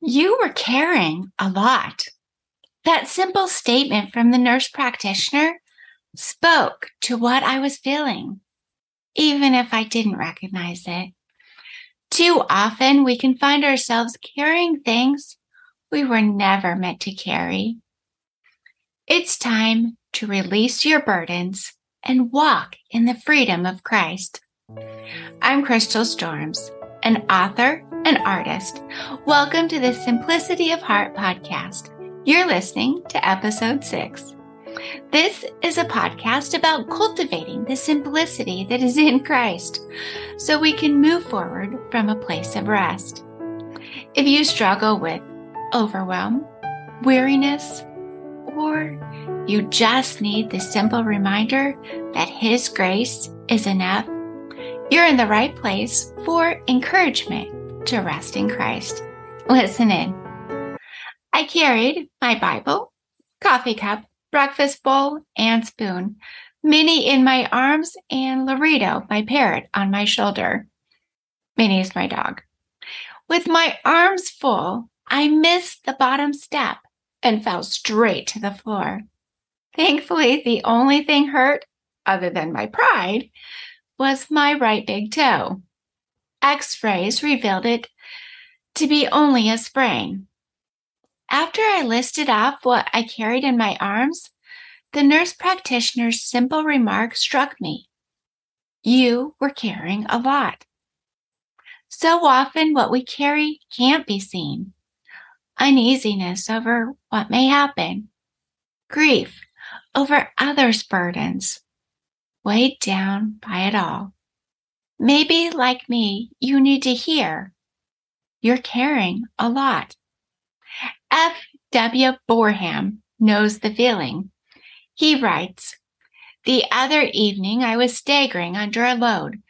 You were carrying a lot. That simple statement from the nurse practitioner spoke to what I was feeling, even if I didn't recognize it. Too often, we can find ourselves carrying things we were never meant to carry. It's time to release your burdens and walk in the freedom of Christ. I'm Crystal Storms, an author an artist. Welcome to the Simplicity of Heart podcast. You're listening to episode six. This is a podcast about cultivating the simplicity that is in Christ so we can move forward from a place of rest. If you struggle with overwhelm, weariness, or you just need the simple reminder that His grace is enough, you're in the right place for encouragement to rest in Christ. Listen in. I carried my Bible, coffee cup, breakfast bowl, and spoon, Minnie in my arms, and Laredo, my parrot, on my shoulder. Minnie is my dog. With my arms full, I missed the bottom step and fell straight to the floor. Thankfully, the only thing hurt, other than my pride, was my right big toe. X rays revealed it to be only a sprain. After I listed off what I carried in my arms, the nurse practitioner's simple remark struck me. You were carrying a lot. So often, what we carry can't be seen. Uneasiness over what may happen, grief over others' burdens, weighed down by it all. Maybe, like me, you need to hear you're carrying a lot. F.W. Boreham knows the feeling. He writes, The other evening I was staggering under a load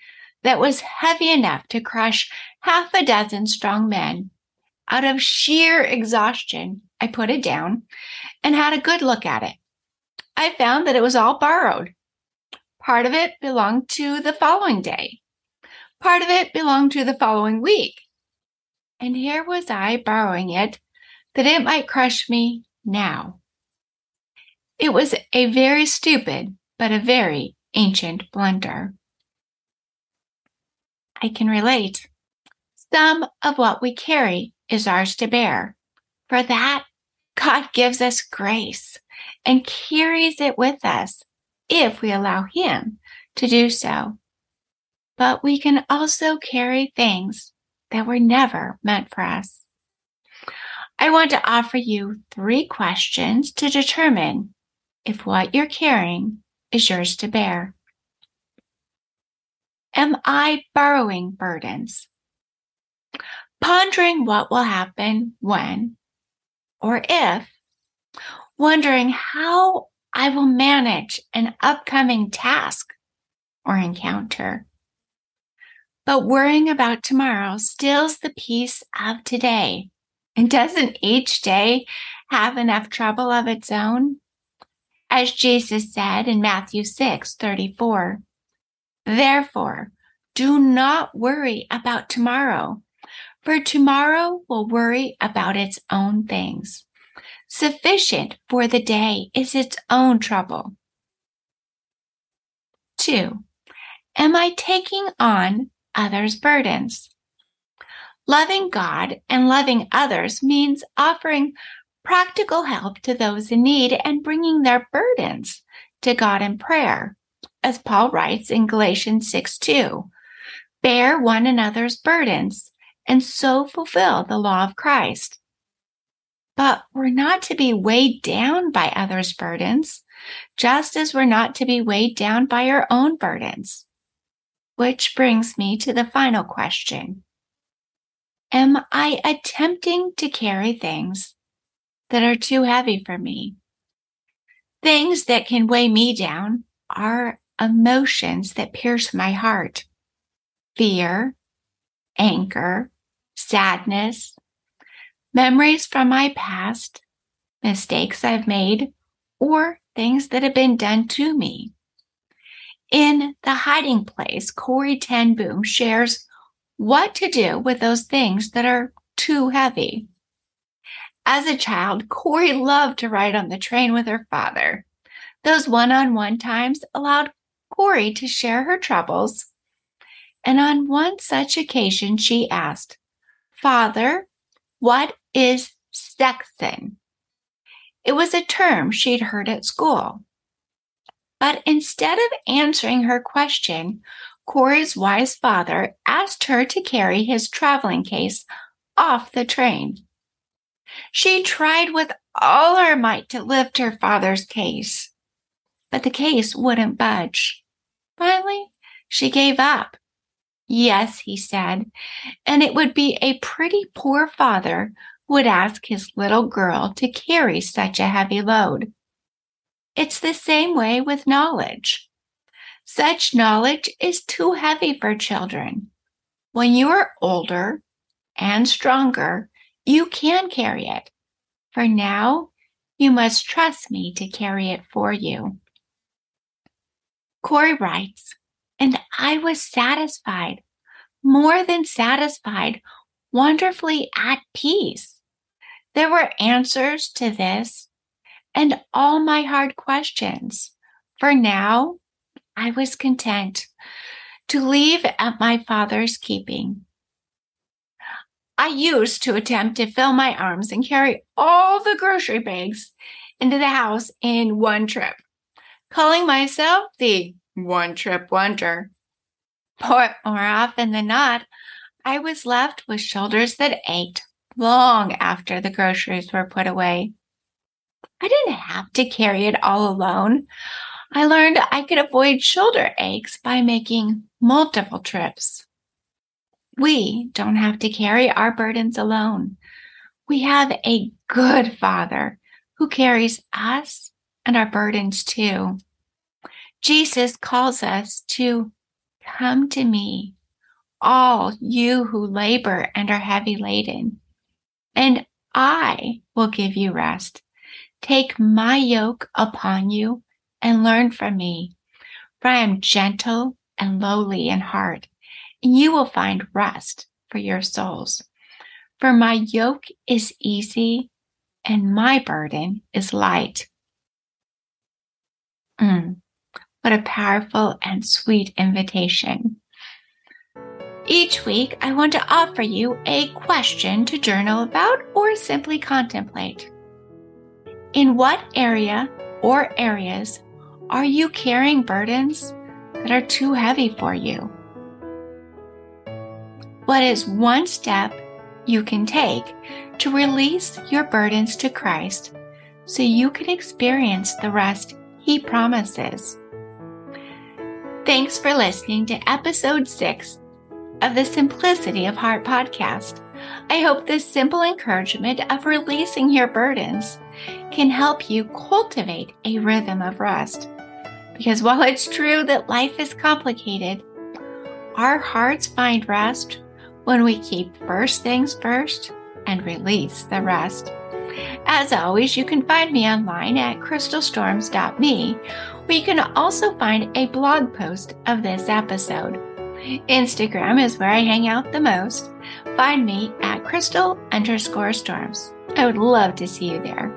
that was heavy enough to crush half a dozen strong men. Out of sheer exhaustion, I put it down and had a good look at it. I found that it was all borrowed. Part of it belonged to the following day. Part of it belonged to the following week. And here was I borrowing it that it might crush me now. It was a very stupid, but a very ancient blunder. I can relate. Some of what we carry is ours to bear. For that, God gives us grace and carries it with us if we allow Him to do so but we can also carry things that were never meant for us. I want to offer you three questions to determine if what you're carrying is yours to bear. Am I borrowing burdens? Pondering what will happen when or if, wondering how I will manage an upcoming task or encounter. But worrying about tomorrow steals the peace of today. And doesn't each day have enough trouble of its own? As Jesus said in Matthew 6 34, Therefore, do not worry about tomorrow, for tomorrow will worry about its own things. Sufficient for the day is its own trouble. Two, am I taking on others' burdens. Loving God and loving others means offering practical help to those in need and bringing their burdens to God in prayer. As Paul writes in Galatians 6 2, bear one another's burdens and so fulfill the law of Christ. But we're not to be weighed down by others' burdens, just as we're not to be weighed down by our own burdens. Which brings me to the final question. Am I attempting to carry things that are too heavy for me? Things that can weigh me down are emotions that pierce my heart. Fear, anger, sadness, memories from my past, mistakes I've made, or things that have been done to me. In The Hiding Place, Corrie ten Boom shares what to do with those things that are too heavy. As a child, Corrie loved to ride on the train with her father. Those one on one times allowed Corrie to share her troubles. And on one such occasion, she asked, Father, what is sexsin? It was a term she'd heard at school. But instead of answering her question, Corrie's wise father asked her to carry his traveling case off the train. She tried with all her might to lift her father's case, but the case wouldn't budge. Finally, she gave up. Yes, he said, and it would be a pretty poor father would ask his little girl to carry such a heavy load. It's the same way with knowledge. Such knowledge is too heavy for children. When you are older and stronger, you can carry it. For now, you must trust me to carry it for you. Corrie writes, and I was satisfied, more than satisfied, wonderfully at peace. There were answers to this and all my hard questions. For now, I was content to leave at my father's keeping I used to attempt to fill my arms and carry all the grocery bags into the house in one trip, calling myself the one trip wonder. But more often than not, I was left with shoulders that ached long after the groceries were put away. I didn't have to carry it all alone. I learned I could avoid shoulder aches by making multiple trips. We don't have to carry our burdens alone. We have a good Father who carries us and our burdens too. Jesus calls us to come to me, all you who labor and are heavy laden, and I will give you rest. Take my yoke upon you and learn from me, for I am gentle and lowly in heart and you will find rest for your souls. For my yoke is easy and my burden is light. Mm, what a powerful and sweet invitation. Each week, I want to offer you a question to journal about or simply contemplate. In what area or areas are you carrying burdens that are too heavy for you? What is one step you can take to release your burdens to Christ so you can experience the rest He promises? Thanks for listening to episode six of the Simplicity of Heart podcast. I hope this simple encouragement of releasing your burdens can help you cultivate a rhythm of rest. Because while it's true that life is complicated, our hearts find rest when we keep first things first and release the rest. As always, you can find me online at crystalstorms.me, where you can also find a blog post of this episode. Instagram is where I hang out the most. Find me at crystal underscore storms. I would love to see you there.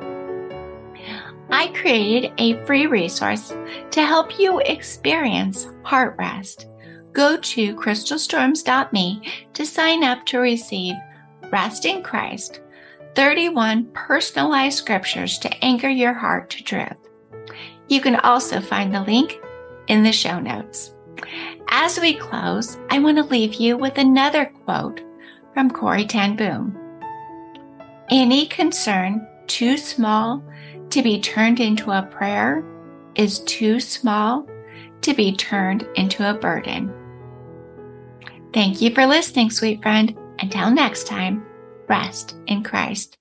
I created a free resource to help you experience heart rest go to crystalstorms.me to sign up to receive Rest in Christ 31 personalized scriptures to anchor your heart to truth. You can also find the link in the show notes. As we close, I want to leave you with another quote from Corrie ten Boom. Any concern too small to be turned into a prayer is too small to be turned into a burden. Thank you for listening, sweet friend. Until next time, rest in Christ.